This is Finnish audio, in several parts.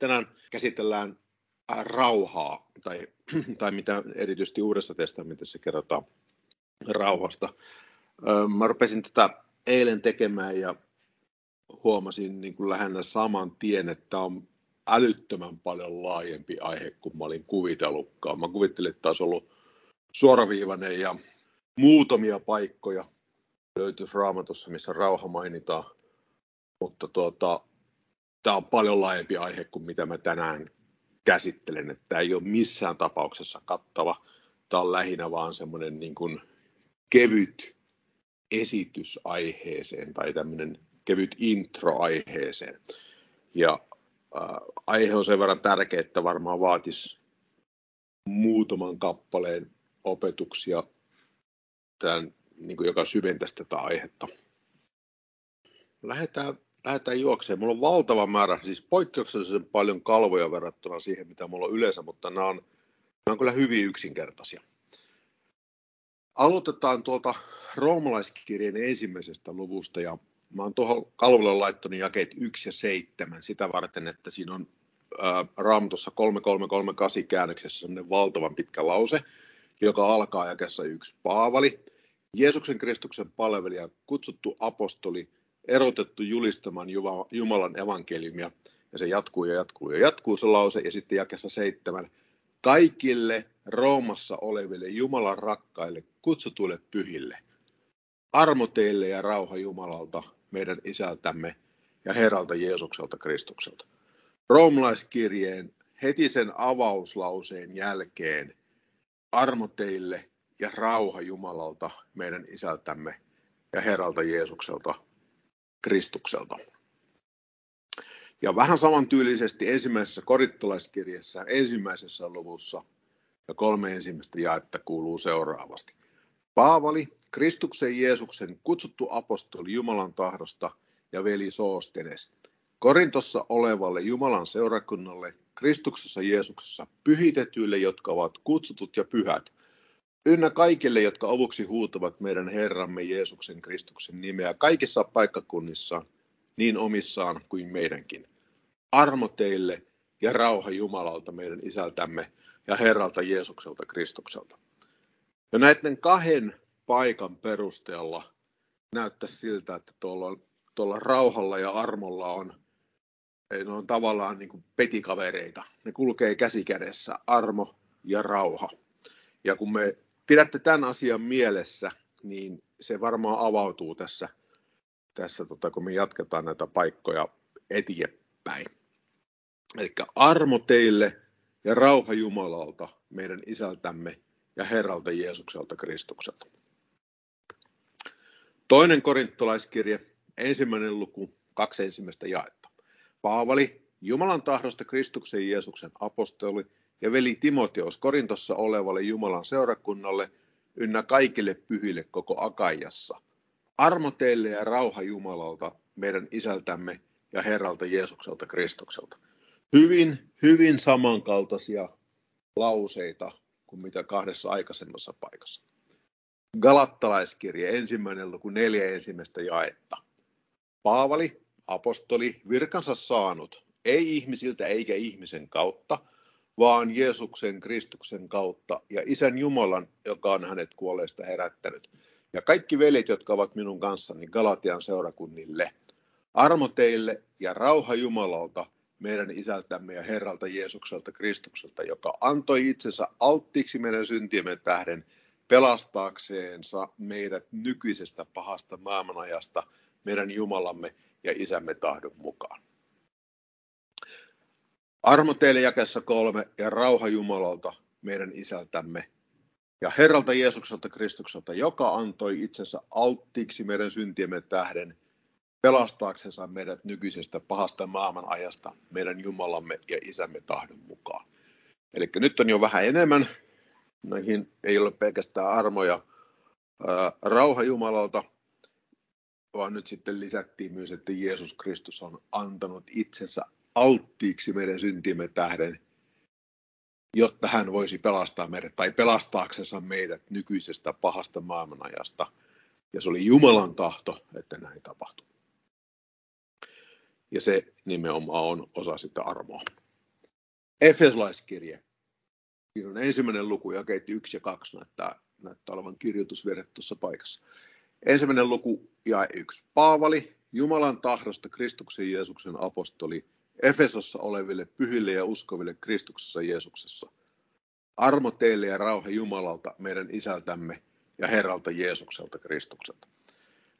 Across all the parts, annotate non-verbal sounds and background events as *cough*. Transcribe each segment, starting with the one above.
Tänään käsitellään äh, rauhaa, tai, *clears throat* tai mitä erityisesti Uudessa testamentissa kerrotaan rauhasta. Mä rupesin tätä eilen tekemään ja huomasin niin kuin lähinnä saman tien, että on älyttömän paljon laajempi aihe kuin mä olin kuvitellutkaan. Mä kuvittelin, että olisi ollut suoraviivainen ja muutamia paikkoja löytyisi raamatussa, missä rauha mainitaan. Mutta tuota, tämä on paljon laajempi aihe kuin mitä mä tänään käsittelen. Että tämä ei ole missään tapauksessa kattava. Tämä on lähinnä vaan semmoinen niin kuin kevyt esitys aiheeseen tai tämmöinen kevyt intro aiheeseen. Ja äh, aihe on sen verran tärkeä, että varmaan vaatisi muutaman kappaleen opetuksia, tämän, niin kuin joka syventäisi tätä aihetta. Lähdetään, lähdetään juokseen. Mulla on valtava määrä, siis poikkeuksellisen paljon kalvoja verrattuna siihen, mitä mulla on yleensä, mutta nämä on, nämä on kyllä hyvin yksinkertaisia. Aloitetaan tuolta roomalaiskirjeen ensimmäisestä luvusta ja mä oon tuohon kalvolle laittanut jakeet 1 ja 7 sitä varten, että siinä on ää, Raamatussa 3338 käännöksessä sellainen valtavan pitkä lause, joka alkaa jakessa yksi Paavali, Jeesuksen Kristuksen palvelija, kutsuttu apostoli, erotettu julistamaan Jumalan evankeliumia, ja se jatkuu ja jatkuu ja jatkuu se lause, ja sitten jakessa seitsemän, kaikille Roomassa oleville Jumalan rakkaille, kutsutuille pyhille. Armo teille ja rauha Jumalalta, meidän isältämme ja Herralta Jeesukselta Kristukselta. Roomalaiskirjeen heti sen avauslauseen jälkeen armo teille ja rauha Jumalalta, meidän isältämme ja Herralta Jeesukselta Kristukselta. Ja vähän samantyylisesti ensimmäisessä korittolaiskirjassa ensimmäisessä luvussa ja kolme ensimmäistä jaetta kuuluu seuraavasti. Paavali, Kristuksen Jeesuksen kutsuttu apostoli Jumalan tahdosta ja veli Soostenes, Korintossa olevalle Jumalan seurakunnalle, Kristuksessa Jeesuksessa pyhitetyille, jotka ovat kutsutut ja pyhät, ynnä kaikille, jotka avuksi huutavat meidän Herramme Jeesuksen Kristuksen nimeä kaikissa paikkakunnissa, niin omissaan kuin meidänkin. Armo teille ja rauha Jumalalta meidän isältämme ja Herralta Jeesukselta Kristukselta. Ja näiden kahden paikan perusteella näyttää siltä, että tuolla, tuolla rauhalla ja armolla on, ne on tavallaan niin kuin petikavereita. Ne kulkee käsi kädessä, armo ja rauha. Ja kun me pidätte tämän asian mielessä, niin se varmaan avautuu tässä, tässä tota, kun me jatketaan näitä paikkoja eteenpäin. Eli armo teille ja rauha Jumalalta, meidän isältämme ja Herralta Jeesukselta Kristukselta. Toinen korintolaiskirje, ensimmäinen luku, kaksi ensimmäistä jaetta. Paavali, Jumalan tahdosta Kristuksen Jeesuksen apostoli ja veli Timoteos Korintossa olevalle Jumalan seurakunnalle ynnä kaikille pyhille koko Akaijassa. Armo teille ja rauha Jumalalta, meidän isältämme ja Herralta Jeesukselta Kristukselta. Hyvin, hyvin samankaltaisia lauseita kuin mitä kahdessa aikaisemmassa paikassa. Galattalaiskirje, ensimmäinen luku, neljä ensimmäistä jaetta. Paavali, apostoli, virkansa saanut, ei ihmisiltä eikä ihmisen kautta, vaan Jeesuksen Kristuksen kautta ja Isän Jumalan, joka on hänet kuolleista herättänyt. Ja kaikki veljet, jotka ovat minun kanssani Galatian seurakunnille. Armo teille ja rauha Jumalalta, meidän isältämme ja Herralta Jeesukselta Kristukselta, joka antoi itsensä alttiiksi meidän syntiemme tähden pelastaakseensa meidät nykyisestä pahasta maailmanajasta meidän Jumalamme ja Isämme tahdon mukaan. Armo teille jakessa kolme ja rauha Jumalalta, meidän isältämme ja Herralta Jeesukselta Kristukselta, joka antoi itsensä alttiiksi meidän syntiemme tähden pelastaaksensa meidät nykyisestä pahasta maailman ajasta meidän Jumalamme ja Isämme tahdon mukaan. Eli nyt on jo vähän enemmän. Näihin ei ole pelkästään armoja ää, rauha Jumalalta, vaan nyt sitten lisättiin myös, että Jeesus Kristus on antanut itsensä alttiiksi meidän syntimme tähden, jotta hän voisi pelastaa meidät tai pelastaaksensa meidät nykyisestä pahasta maailmanajasta. Ja se oli Jumalan tahto, että näin tapahtui. Ja se nimenomaan on osa sitä armoa. Efesolaiskirje. Siinä on ensimmäinen luku, jakeet 1 ja 2 näyttää, näyttää olevan kirjoitusvirhe tuossa paikassa. Ensimmäinen luku ja yksi. Paavali, Jumalan tahdosta Kristuksen Jeesuksen apostoli, Efesossa oleville pyhille ja uskoville Kristuksessa Jeesuksessa. Armo teille ja rauha Jumalalta, meidän isältämme ja Herralta Jeesukselta Kristukselta.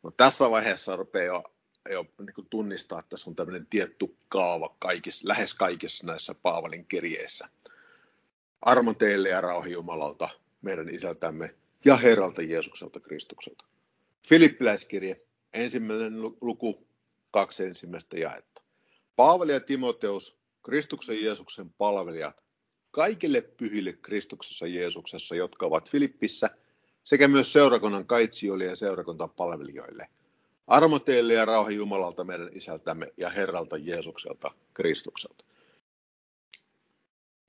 No, tässä vaiheessa rupeaa jo, jo niin tunnistaa, että tässä on tämmöinen tietty kaava kaikissa, lähes kaikissa näissä Paavalin kirjeissä. Armo teille ja rauha Jumalalta, meidän isältämme ja Herralta Jeesukselta Kristukselta. Filippiläiskirje, ensimmäinen luku, kaksi ensimmäistä jaetta. Paavali ja Timoteus, Kristuksen Jeesuksen palvelijat, kaikille pyhille Kristuksessa Jeesuksessa, jotka ovat Filippissä, sekä myös seurakunnan kaitsijoille ja seurakuntan palvelijoille. Armo teille ja rauha Jumalalta meidän isältämme ja Herralta Jeesukselta Kristukselta.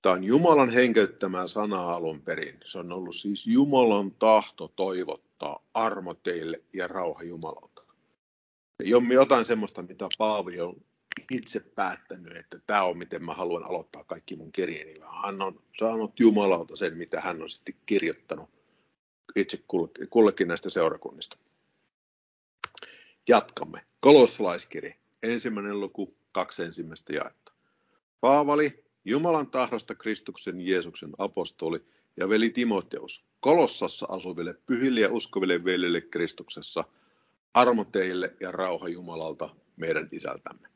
Tämä on Jumalan henkeyttämää sanaa alun perin. Se on ollut siis Jumalan tahto toivottaa armo teille ja rauha Jumalalta. Jotain semmoista, mitä Paavi on itse päättänyt, että tämä on miten mä haluan aloittaa kaikki mun kirjeeni. Hän on saanut Jumalalta sen, mitä hän on sitten kirjoittanut itse kullekin näistä seurakunnista. Jatkamme. Kolossalaiskirja, ensimmäinen luku, kaksi ensimmäistä jaetta. Paavali, Jumalan tahdosta Kristuksen Jeesuksen apostoli ja veli Timoteus, Kolossassa asuville pyhille ja uskoville veljille Kristuksessa, armo teille ja rauha Jumalalta, meidän isältämme.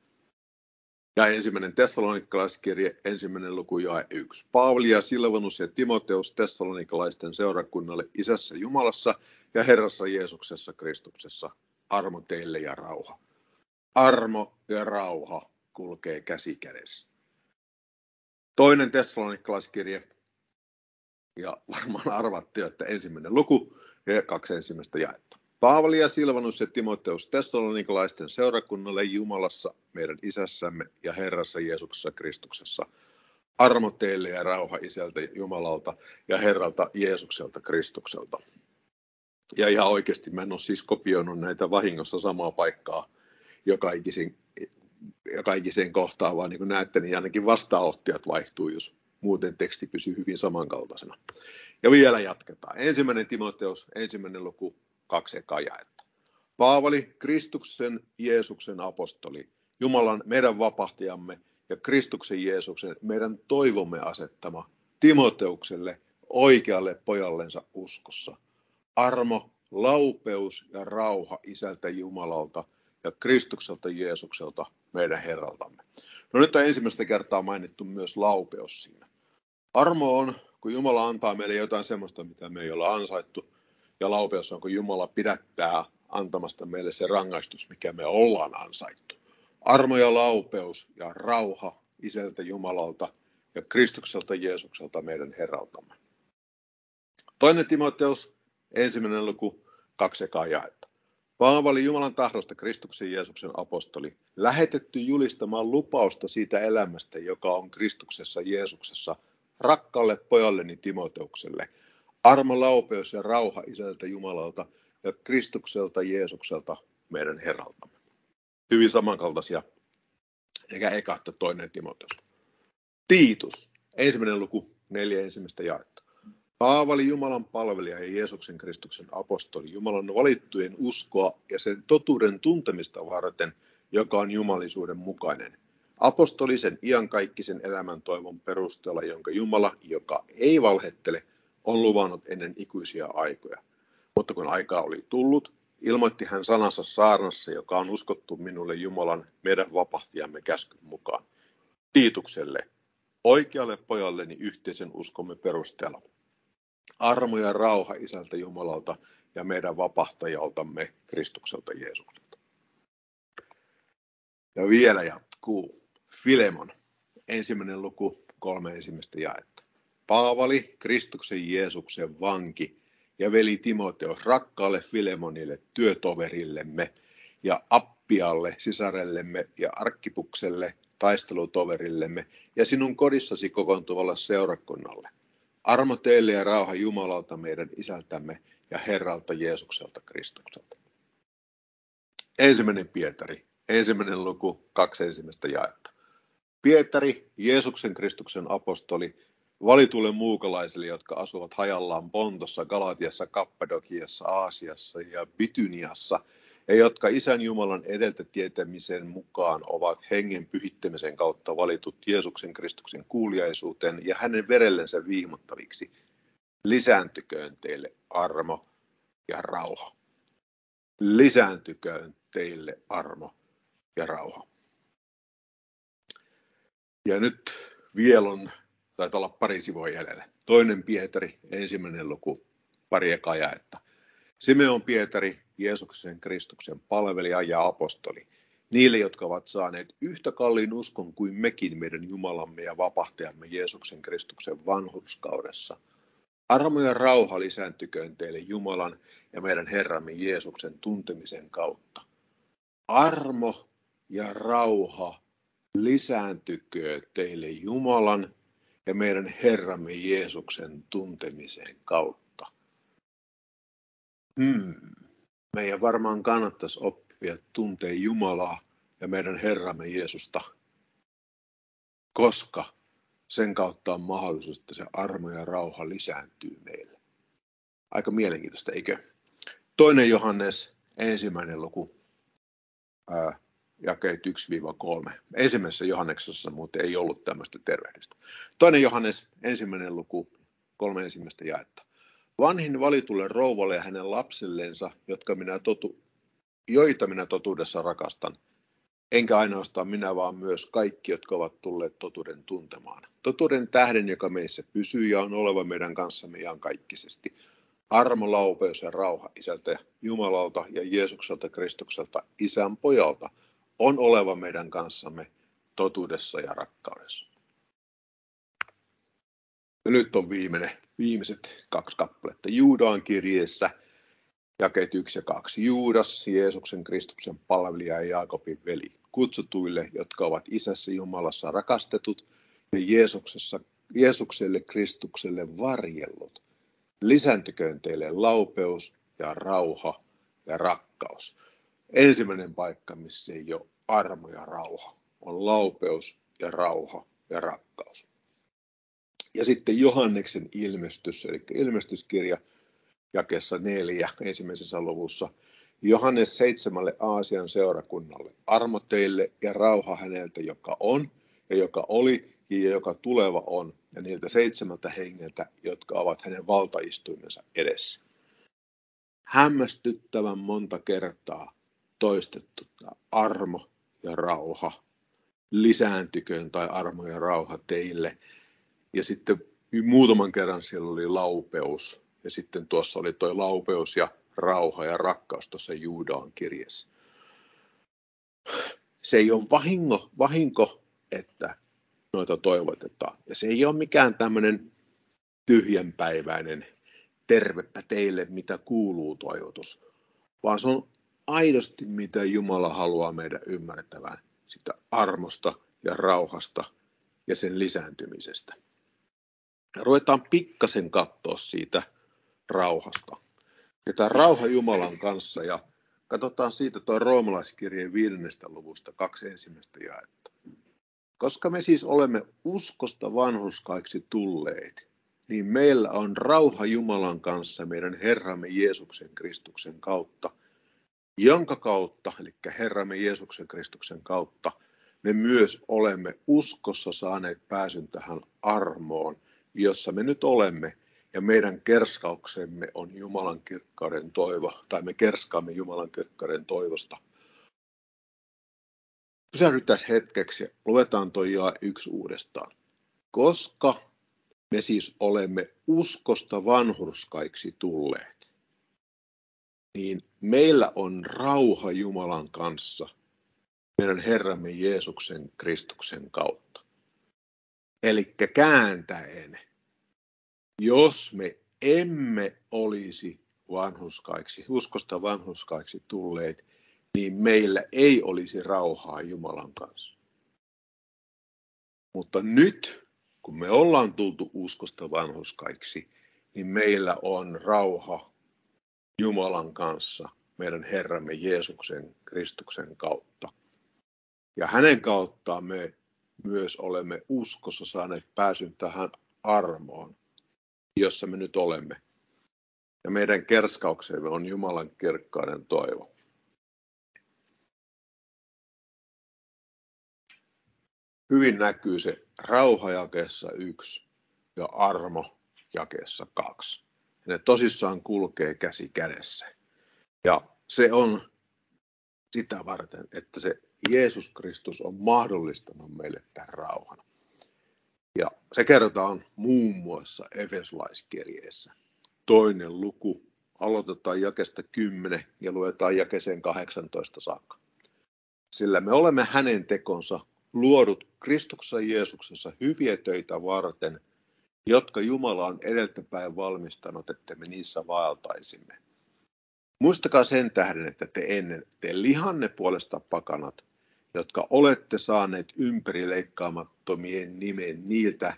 Ja ensimmäinen tessalonikalaiskirje, ensimmäinen luku jae yksi. Paavali ja Silvanus ja Timoteus tessalonikalaisten seurakunnalle isässä Jumalassa ja Herrassa Jeesuksessa Kristuksessa. Armo teille ja rauha. Armo ja rauha kulkee käsi kädessä. Toinen tessalonikalaiskirje, ja varmaan arvattiin, että ensimmäinen luku ja kaksi ensimmäistä jaetta. Paavali ja Silvanus ja Timoteus Tessalonikalaisten seurakunnalle Jumalassa, meidän isässämme ja Herrassa Jeesuksessa Kristuksessa. Armo teille ja rauha isältä Jumalalta ja Herralta Jeesukselta Kristukselta. Ja ihan oikeasti mä en ole siis kopioinut näitä vahingossa samaa paikkaa joka ikisen, joka ikiseen kohtaan, vaan niin kuin näette, niin ainakin vastaanottijat vaihtuu, jos muuten teksti pysyy hyvin samankaltaisena. Ja vielä jatketaan. Ensimmäinen Timoteus, ensimmäinen luku, kaksi ekaa jaetta. Paavali, Kristuksen Jeesuksen apostoli, Jumalan meidän vapahtajamme ja Kristuksen Jeesuksen meidän toivomme asettama Timoteukselle oikealle pojallensa uskossa. Armo, laupeus ja rauha isältä Jumalalta ja Kristukselta Jeesukselta meidän Herraltamme. No nyt on ensimmäistä kertaa mainittu myös laupeus siinä. Armo on, kun Jumala antaa meille jotain sellaista, mitä me ei olla ansaittu, ja laupeus on, kun Jumala pidättää antamasta meille se rangaistus, mikä me ollaan ansaittu. Armo ja laupeus ja rauha isältä Jumalalta ja Kristukselta Jeesukselta meidän Herraltamme. Toinen Timoteus, ensimmäinen luku, kaksi ekaa jaetta. Paavali Jumalan tahdosta Kristuksen Jeesuksen apostoli, lähetetty julistamaan lupausta siitä elämästä, joka on Kristuksessa Jeesuksessa, rakkaalle pojalleni Timoteukselle – Armo, laupeus ja rauha isältä Jumalalta ja Kristukselta Jeesukselta meidän Herraltamme. Hyvin samankaltaisia sekä eka että toinen Timoteus. Tiitus, ensimmäinen luku, neljä ensimmäistä jaetta. Paavali Jumalan palvelija ja Jeesuksen Kristuksen apostoli, Jumalan valittujen uskoa ja sen totuuden tuntemista varten, joka on jumalisuuden mukainen. Apostolisen iankaikkisen elämän toivon perusteella, jonka Jumala, joka ei valhettele, on luvannut ennen ikuisia aikoja. Mutta kun aika oli tullut, ilmoitti hän sanansa saarnassa, joka on uskottu minulle Jumalan meidän vapahtiamme käskyn mukaan. Tiitukselle, oikealle pojalleni yhteisen uskomme perusteella. Armo ja rauha isältä Jumalalta ja meidän vapahtajaltamme Kristukselta Jeesukselta. Ja vielä jatkuu. Filemon, ensimmäinen luku, kolme ensimmäistä jaetta. Paavali, Kristuksen Jeesuksen vanki ja veli Timoteos rakkaalle Filemonille, työtoverillemme ja Appialle, sisarellemme ja Arkkipukselle, taistelutoverillemme ja sinun kodissasi kokoontuvalle seurakunnalle. Armo teille ja rauha Jumalalta meidän isältämme ja Herralta Jeesukselta Kristukselta. Ensimmäinen Pietari, ensimmäinen luku, kaksi ensimmäistä jaetta. Pietari, Jeesuksen Kristuksen apostoli, valitulle muukalaisille, jotka asuvat hajallaan Pontossa, Galatiassa, Kappadokiassa, Aasiassa ja Bityniassa, ja jotka Isän Jumalan edeltä tietämisen mukaan ovat hengen pyhittämisen kautta valitut Jeesuksen Kristuksen kuuliaisuuteen ja hänen verellensä viimottaviksi. Lisääntyköön teille armo ja rauha. Lisääntyköön teille armo ja rauha. Ja nyt vielä on, taitaa olla pari sivua jäljellä. Toinen Pietari, ensimmäinen luku, pari ekaa jaetta. Simeon Pietari, Jeesuksen Kristuksen palvelija ja apostoli, niille, jotka ovat saaneet yhtä kalliin uskon kuin mekin meidän Jumalamme ja vapahtajamme Jeesuksen Kristuksen vanhurskaudessa. Armo ja rauha lisääntyköön teille Jumalan ja meidän Herramme Jeesuksen tuntemisen kautta. Armo ja rauha lisääntykö teille Jumalan ja meidän Herramme Jeesuksen tuntemisen kautta. Hmm. Meidän varmaan kannattaisi oppia tuntee Jumalaa ja meidän Herramme Jeesusta, koska sen kautta on mahdollisuus, että se armo ja rauha lisääntyy meille. Aika mielenkiintoista, eikö? Toinen Johannes, ensimmäinen luku, ää, jakeet 1-3. Ensimmäisessä Johanneksessa muuten ei ollut tämmöistä tervehdistä. Toinen Johannes, ensimmäinen luku, kolme ensimmäistä jaetta. Vanhin valitulle rouvalle ja hänen lapsellensa, jotka minä totu, joita minä totuudessa rakastan, enkä ainoastaan minä, vaan myös kaikki, jotka ovat tulleet totuuden tuntemaan. Totuuden tähden, joka meissä pysyy ja on oleva meidän kanssamme iankaikkisesti. Armo, laupeus ja rauha Isältä Jumalalta ja Jeesukselta Kristukselta, Isän pojalta – on oleva meidän kanssamme totuudessa ja rakkaudessa. Ja nyt on viimeinen, viimeiset kaksi kappaletta Juudaan kirjeessä, jakeet 1 ja 2. Juudas, Jeesuksen Kristuksen palvelija ja Jaakobin veli, kutsutuille, jotka ovat Isässä Jumalassa rakastetut ja Jeesuksessa, Jeesukselle Kristukselle varjellut. Lisääntyköön teille laupeus ja rauha ja rakkaus ensimmäinen paikka, missä ei ole armo ja rauha, on laupeus ja rauha ja rakkaus. Ja sitten Johanneksen ilmestys, eli ilmestyskirja jakessa neljä ensimmäisessä luvussa. Johannes seitsemälle Aasian seurakunnalle. Armo teille ja rauha häneltä, joka on ja joka oli ja joka tuleva on, ja niiltä seitsemältä hengeltä, jotka ovat hänen valtaistuimensa edessä. Hämmästyttävän monta kertaa toistettu armo ja rauha. Lisääntyköön tai armo ja rauha teille. Ja sitten muutaman kerran siellä oli laupeus. Ja sitten tuossa oli tuo laupeus ja rauha ja rakkaus tuossa Juudaan kirjassa. Se ei ole vahingo, vahinko, että noita toivotetaan. Ja se ei ole mikään tämmöinen tyhjänpäiväinen tervepä teille, mitä kuuluu toivotus, vaan se on aidosti, mitä Jumala haluaa meidän ymmärtävän, sitä armosta ja rauhasta ja sen lisääntymisestä. Ja ruvetaan pikkasen katsoa siitä rauhasta. Ja tämä rauha Jumalan kanssa ja katsotaan siitä tuo roomalaiskirjeen viidennestä luvusta kaksi ensimmäistä jaetta. Koska me siis olemme uskosta vanhuskaiksi tulleet, niin meillä on rauha Jumalan kanssa meidän Herramme Jeesuksen Kristuksen kautta – jonka kautta, eli Herramme Jeesuksen Kristuksen kautta, me myös olemme uskossa saaneet pääsyn tähän armoon, jossa me nyt olemme, ja meidän kerskauksemme on Jumalan kirkkauden toivo, tai me kerskaamme Jumalan kirkkauden toivosta. Pysähdytään hetkeksi luetaan toi jaa yksi uudestaan. Koska me siis olemme uskosta vanhurskaiksi tulleet niin meillä on rauha Jumalan kanssa meidän Herramme Jeesuksen Kristuksen kautta. Eli kääntäen, jos me emme olisi vanhuskaiksi, uskosta vanhuskaiksi tulleet, niin meillä ei olisi rauhaa Jumalan kanssa. Mutta nyt, kun me ollaan tultu uskosta vanhuskaiksi, niin meillä on rauha Jumalan kanssa meidän Herramme Jeesuksen Kristuksen kautta. Ja hänen kauttaan me myös olemme uskossa saaneet pääsyn tähän armoon, jossa me nyt olemme. Ja meidän kerskauksemme on Jumalan kirkkauden toivo. Hyvin näkyy se rauha jakeessa yksi ja armo jakeessa kaksi. Ja ne tosissaan kulkee käsi kädessä. Ja se on sitä varten, että se Jeesus Kristus on mahdollistanut meille tämän rauhan. Ja se kerrotaan muun muassa Efesolaiskirjeessä. Toinen luku, aloitetaan jakesta 10 ja luetaan jakeseen 18 saakka. Sillä me olemme hänen tekonsa luodut Kristuksessa Jeesuksessa hyviä töitä varten, jotka Jumala on edeltäpäin valmistanut, että me niissä vaeltaisimme. Muistakaa sen tähden, että te ennen, te lihanne puolesta pakanat, jotka olette saaneet ympärileikkaamattomien nimen niiltä,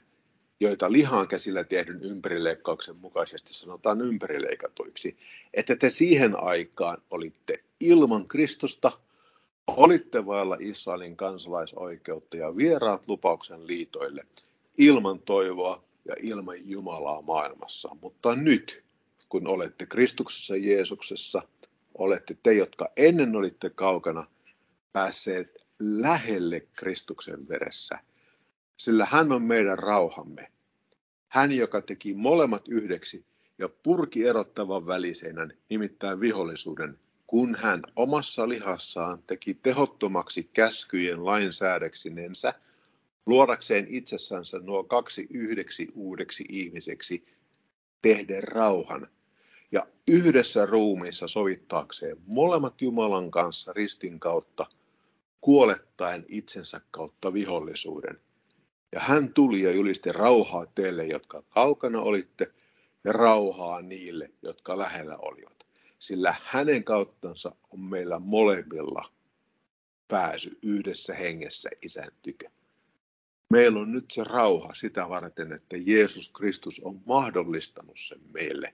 joita lihaan käsillä tehdyn ympärileikkauksen mukaisesti sanotaan ympärileikatuiksi, että te siihen aikaan olitte ilman Kristusta, olitte vailla Israelin kansalaisoikeutta ja vieraat lupauksen liitoille, ilman toivoa ja ilman Jumalaa maailmassa. Mutta nyt, kun olette Kristuksessa Jeesuksessa, olette te, jotka ennen olitte kaukana, päässeet lähelle Kristuksen veressä, sillä hän on meidän rauhamme. Hän, joka teki molemmat yhdeksi ja purki erottavan väliseinän, nimittäin vihollisuuden, kun hän omassa lihassaan teki tehottomaksi käskyjen lainsäädäksinensä, luodakseen itsessänsä nuo kaksi yhdeksi uudeksi ihmiseksi, tehden rauhan, ja yhdessä ruumiissa sovittaakseen molemmat Jumalan kanssa ristin kautta, kuolettaen itsensä kautta vihollisuuden. Ja hän tuli ja julisti rauhaa teille, jotka kaukana olitte, ja rauhaa niille, jotka lähellä olivat. Sillä hänen kauttansa on meillä molemmilla pääsy yhdessä hengessä isän tykö. Meillä on nyt se rauha sitä varten, että Jeesus Kristus on mahdollistanut sen meille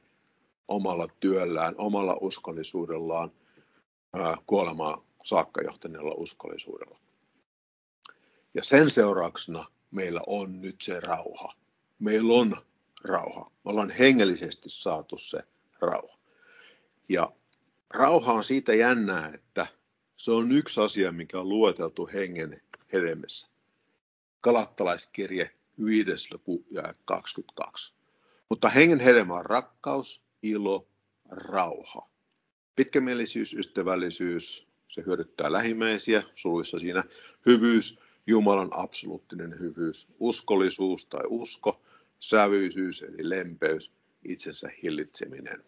omalla työllään, omalla uskollisuudellaan, kuolemaan saakka johtaneella uskollisuudella. Ja sen seurauksena meillä on nyt se rauha. Meillä on rauha. Me ollaan hengellisesti saatu se rauha. Ja rauha on siitä jännää, että se on yksi asia, mikä on lueteltu hengen hedelmässä. Kalattalaiskirje 5. luku ja 22. Mutta hengen hedelmä on rakkaus, ilo, rauha. Pitkämielisyys, ystävällisyys, se hyödyttää lähimmäisiä, suluissa siinä hyvyys, Jumalan absoluuttinen hyvyys, uskollisuus tai usko, sävyisyys eli lempeys, itsensä hillitseminen.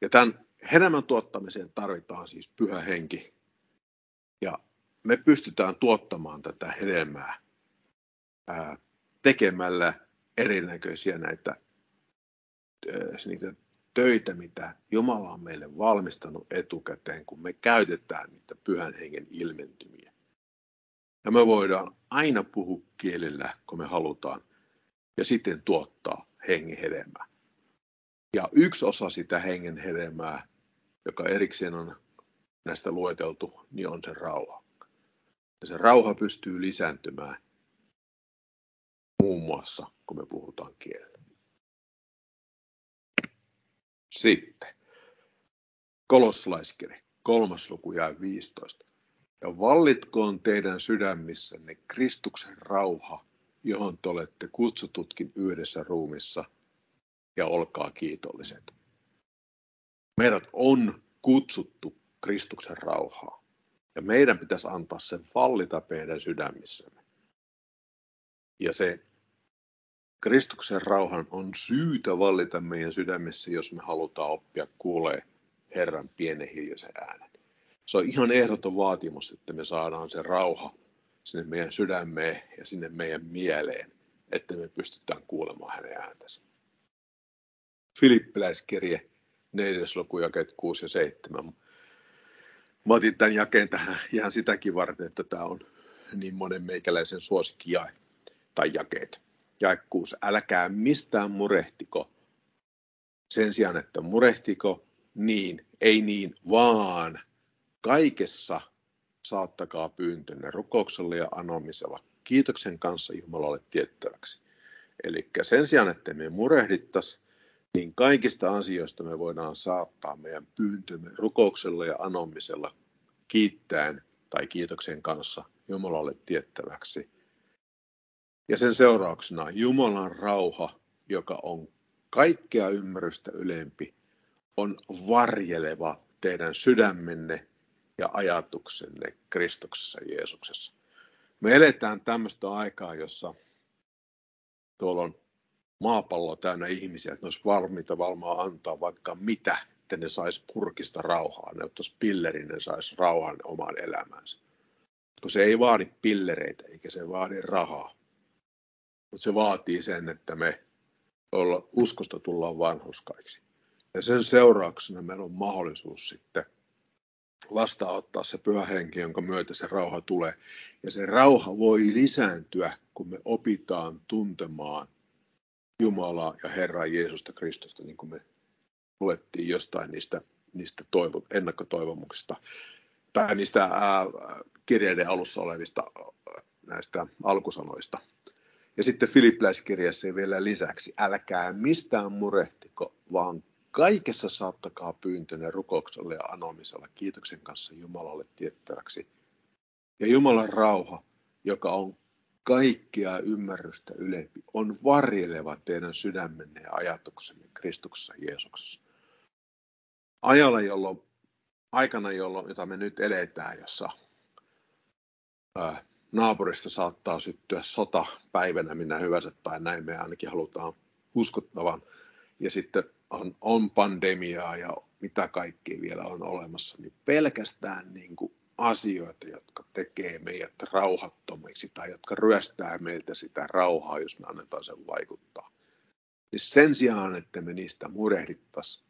Ja tämän hedelmän tuottamiseen tarvitaan siis pyhä henki. Ja me pystytään tuottamaan tätä hedelmää ää, tekemällä erinäköisiä näitä ää, niitä töitä, mitä Jumala on meille valmistanut etukäteen, kun me käytetään niitä pyhän hengen ilmentymiä. Ja me voidaan aina puhua kielillä, kun me halutaan, ja sitten tuottaa hengen hedelmää. Ja yksi osa sitä hengen hedelmää, joka erikseen on näistä lueteltu, niin on se rauha. Ja se rauha pystyy lisääntymään muun muassa, kun me puhutaan kielellä. Sitten kolossalaiskirja, kolmas luku ja 15. Ja vallitkoon teidän sydämissänne Kristuksen rauha, johon te olette kutsututkin yhdessä ruumissa, ja olkaa kiitolliset. Meidät on kutsuttu Kristuksen rauhaa, ja meidän pitäisi antaa sen vallita meidän sydämissämme. Ja se Kristuksen rauhan on syytä vallita meidän sydämissä, jos me halutaan oppia kuulee Herran pienen hiljaisen äänen. Se on ihan ehdoton vaatimus, että me saadaan se rauha sinne meidän sydämeen ja sinne meidän mieleen, että me pystytään kuulemaan hänen ääntänsä. Filippiläiskirje, neljäs luku, jakeet 6 ja 7. Mä otin tämän jakeen tähän ihan sitäkin varten, että tämä on niin monen meikäläisen suosikki jae tai jakeet jae 6. Älkää mistään murehtiko. Sen sijaan, että murehtiko, niin, ei niin, vaan kaikessa saattakaa pyyntönne rukouksella ja anomisella kiitoksen kanssa Jumalalle tiettäväksi. Eli sen sijaan, että me murehdittaisi, niin kaikista asioista me voidaan saattaa meidän pyyntömme rukouksella ja anomisella kiittäen tai kiitoksen kanssa Jumalalle tiettäväksi. Ja sen seurauksena Jumalan rauha, joka on kaikkea ymmärrystä ylempi, on varjeleva teidän sydämenne ja ajatuksenne Kristuksessa Jeesuksessa. Me eletään tämmöistä aikaa, jossa tuolla on maapallo täynnä ihmisiä, että ne olisi valmiita valmaa antaa vaikka mitä, että ne sais purkista rauhaa, ne ottaisi pillerin, ne sais rauhan omaan elämäänsä. Kun se ei vaadi pillereitä eikä se vaadi rahaa, mutta se vaatii sen, että me olla, uskosta tullaan vanhuskaiksi. Ja sen seurauksena meillä on mahdollisuus sitten vastaanottaa se pyhä henki, jonka myötä se rauha tulee. Ja se rauha voi lisääntyä, kun me opitaan tuntemaan Jumalaa ja Herraa Jeesusta Kristusta, niin kuin me luettiin jostain niistä, niistä toivo, ennakkotoivomuksista tai niistä ää, kirjeiden alussa olevista näistä alkusanoista. Ja sitten Filippiläiskirjassa vielä lisäksi, älkää mistään murehtiko, vaan kaikessa saattakaa pyyntönne rukouksella ja anomisella kiitoksen kanssa Jumalalle tiettäväksi. Ja Jumalan rauha, joka on kaikkea ymmärrystä ylempi, on varjeleva teidän sydämenne ja ajatuksenne Kristuksessa Jeesuksessa. Ajalla, jolloin, aikana, jolloin, jota me nyt eletään, jossa ää, naapurista saattaa syttyä sota päivänä minä hyvänsä tai näin me ainakin halutaan uskottavan. Ja sitten on, on pandemiaa ja mitä kaikkea vielä on olemassa, niin pelkästään niin kuin asioita, jotka tekee meidät rauhattomiksi tai jotka ryöstää meiltä sitä rauhaa, jos me annetaan sen vaikuttaa. Niin sen sijaan, että me niistä murehdittaisiin,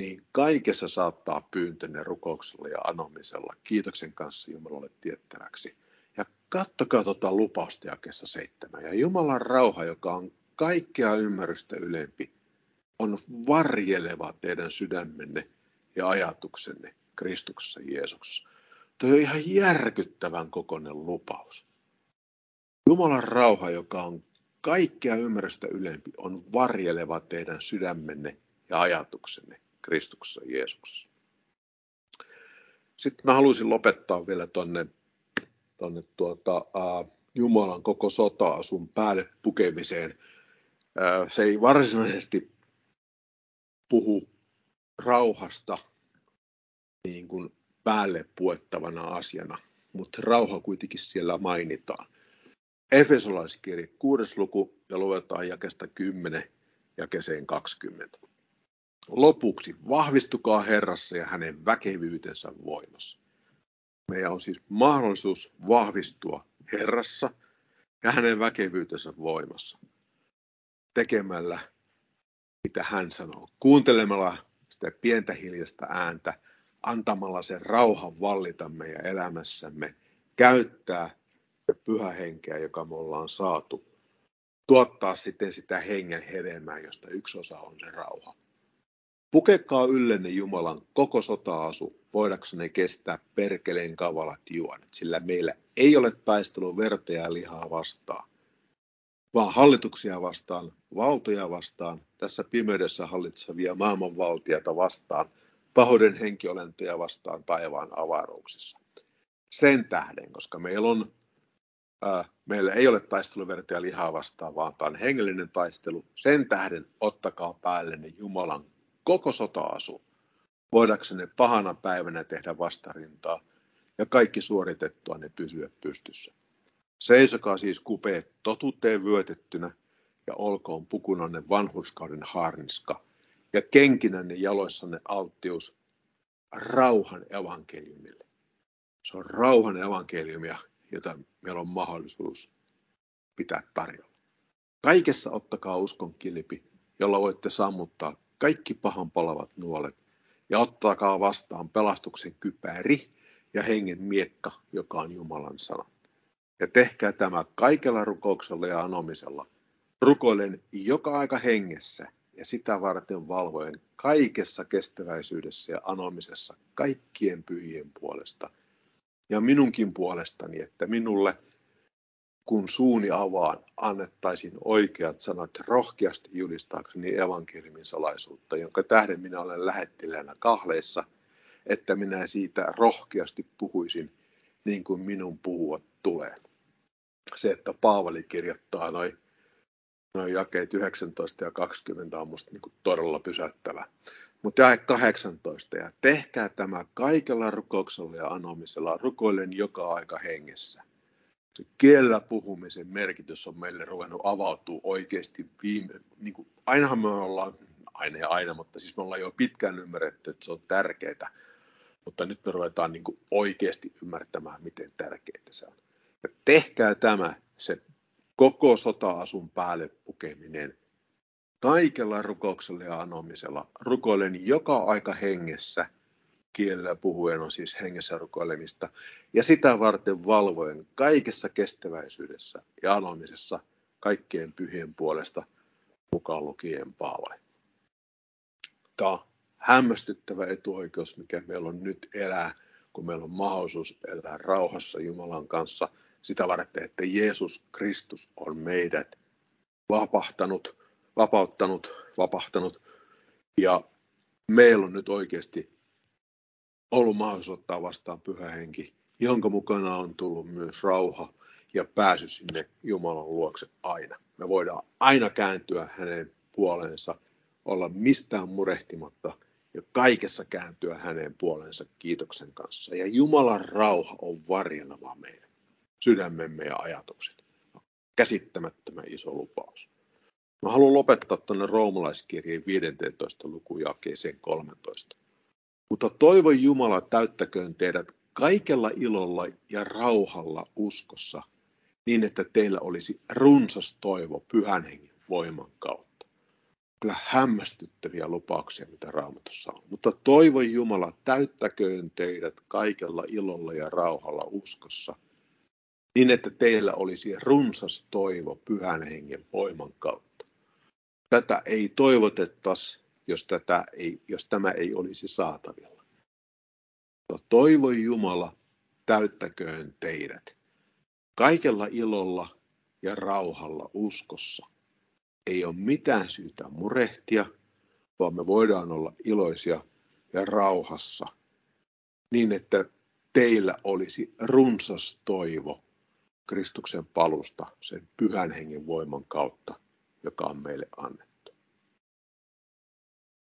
niin kaikessa saattaa pyyntönne rukouksella ja anomisella kiitoksen kanssa Jumalalle tiettäväksi. Ja kattokaa tuota lupausta jakessa seitsemän. Ja Jumalan rauha, joka on kaikkea ymmärrystä ylempi, on varjeleva teidän sydämenne ja ajatuksenne Kristuksessa Jeesuksessa. Tuo on ihan järkyttävän kokoinen lupaus. Jumalan rauha, joka on kaikkea ymmärrystä ylempi, on varjeleva teidän sydämenne ja ajatuksenne Kristuksessa Jeesuksessa. Sitten mä haluaisin lopettaa vielä tuonne tonne tuota, uh, Jumalan koko sota-asun päälle pukemiseen. Uh, se ei varsinaisesti puhu rauhasta niin kuin päälle puettavana asiana, mutta rauha kuitenkin siellä mainitaan. Efesolaiskirja 6. luku ja luetaan jakesta 10 jakeseen 20. Lopuksi vahvistukaa Herrassa ja hänen väkevyytensä voimassa. Meidän on siis mahdollisuus vahvistua Herrassa ja hänen väkevyytensä voimassa tekemällä mitä hän sanoo, kuuntelemalla sitä pientä hiljasta ääntä, antamalla sen rauhan vallita meidän elämässämme, käyttää pyhä henkeä, joka me ollaan saatu, tuottaa sitten sitä hengen hedelmää, josta yksi osa on se rauha. Pukekaa yllenne Jumalan koko sota-asu, voidaksenne kestää perkeleen kavalat juonet, sillä meillä ei ole taistelu verta ja lihaa vastaan, vaan hallituksia vastaan, valtoja vastaan, tässä pimeydessä hallitsevia maailmanvaltiota vastaan, pahoiden henkiolentoja vastaan taivaan avaruuksissa. Sen tähden, koska meillä on ää, meillä ei ole taisteluverta ja lihaa vastaan, vaan tämä on hengellinen taistelu. Sen tähden ottakaa päällenne Jumalan koko sota-asu, voidaksenne pahana päivänä tehdä vastarintaa ja kaikki suoritettua ne pysyä pystyssä. Seisokaa siis kupeet totuuteen vyötettynä ja olkoon pukunanne vanhurskauden harniska ja kenkinänne jaloissanne alttius rauhan evankeliumille. Se on rauhan evankeliumia, jota meillä on mahdollisuus pitää tarjolla. Kaikessa ottakaa uskon kilpi, jolla voitte sammuttaa kaikki pahan palavat nuolet ja ottakaa vastaan pelastuksen kypäri ja hengen miekka, joka on Jumalan sana. Ja tehkää tämä kaikella rukouksella ja anomisella, rukoilen joka aika hengessä ja sitä varten valvoen kaikessa kestäväisyydessä ja anomisessa kaikkien pyhien puolesta, ja minunkin puolestani, että minulle, kun suuni avaan, annettaisiin oikeat sanat rohkeasti julistaakseni evankeliumin salaisuutta, jonka tähden minä olen lähettiläänä kahleissa, että minä siitä rohkeasti puhuisin niin kuin minun puhua tulee. Se, että Paavali kirjoittaa noin noi jakeet 19 ja 20 on musta niin todella pysäyttävä. Mutta jae 18. Ja tehkää tämä kaikella rukouksella ja anomisella, rukoilen joka aika hengessä. Se puhumisen merkitys on meille ruvennut avautua oikeasti viime, niin kuin, ainahan me ollaan, aina ja aina, mutta siis me ollaan jo pitkään ymmärretty, että se on tärkeää. Mutta nyt me ruvetaan niin kuin oikeasti ymmärtämään, miten tärkeää se on. Ja tehkää tämä, se koko sota-asun päälle pukeminen, kaikella rukouksella ja anomisella. Rukoilen joka aika hengessä, kielellä puhuen on siis hengessä rukoilemista, ja sitä varten valvoen kaikessa kestäväisyydessä ja anomisessa kaikkien pyhien puolesta, mukaan lukien Paavali. Tämä on hämmästyttävä etuoikeus, mikä meillä on nyt elää, kun meillä on mahdollisuus elää rauhassa Jumalan kanssa sitä varten, että Jeesus Kristus on meidät vapahtanut vapauttanut, vapahtanut. Ja meillä on nyt oikeasti ollut mahdollisuus ottaa vastaan pyhä henki, jonka mukana on tullut myös rauha ja pääsy sinne Jumalan luokse aina. Me voidaan aina kääntyä hänen puoleensa, olla mistään murehtimatta ja kaikessa kääntyä hänen puoleensa kiitoksen kanssa. Ja Jumalan rauha on varjeleva meidän sydämemme ja ajatukset. Käsittämättömän iso lupaus. Mä haluan lopettaa tuonne roomalaiskirjeen 15. lukujakeeseen 13. Mutta toivon Jumala täyttäköön teidät kaikella ilolla ja rauhalla uskossa, niin että teillä olisi runsas toivo pyhän hengen voiman kautta. Kyllä hämmästyttäviä lupauksia, mitä raamatussa on. Mutta toivon Jumala täyttäköön teidät kaikella ilolla ja rauhalla uskossa, niin että teillä olisi runsas toivo pyhän hengen voiman kautta tätä ei toivotettaisi, jos, tätä ei, jos tämä ei olisi saatavilla. Toivo Jumala täyttäköön teidät kaikella ilolla ja rauhalla uskossa. Ei ole mitään syytä murehtia, vaan me voidaan olla iloisia ja rauhassa niin, että teillä olisi runsas toivo Kristuksen palusta sen pyhän hengen voiman kautta joka on meille annettu.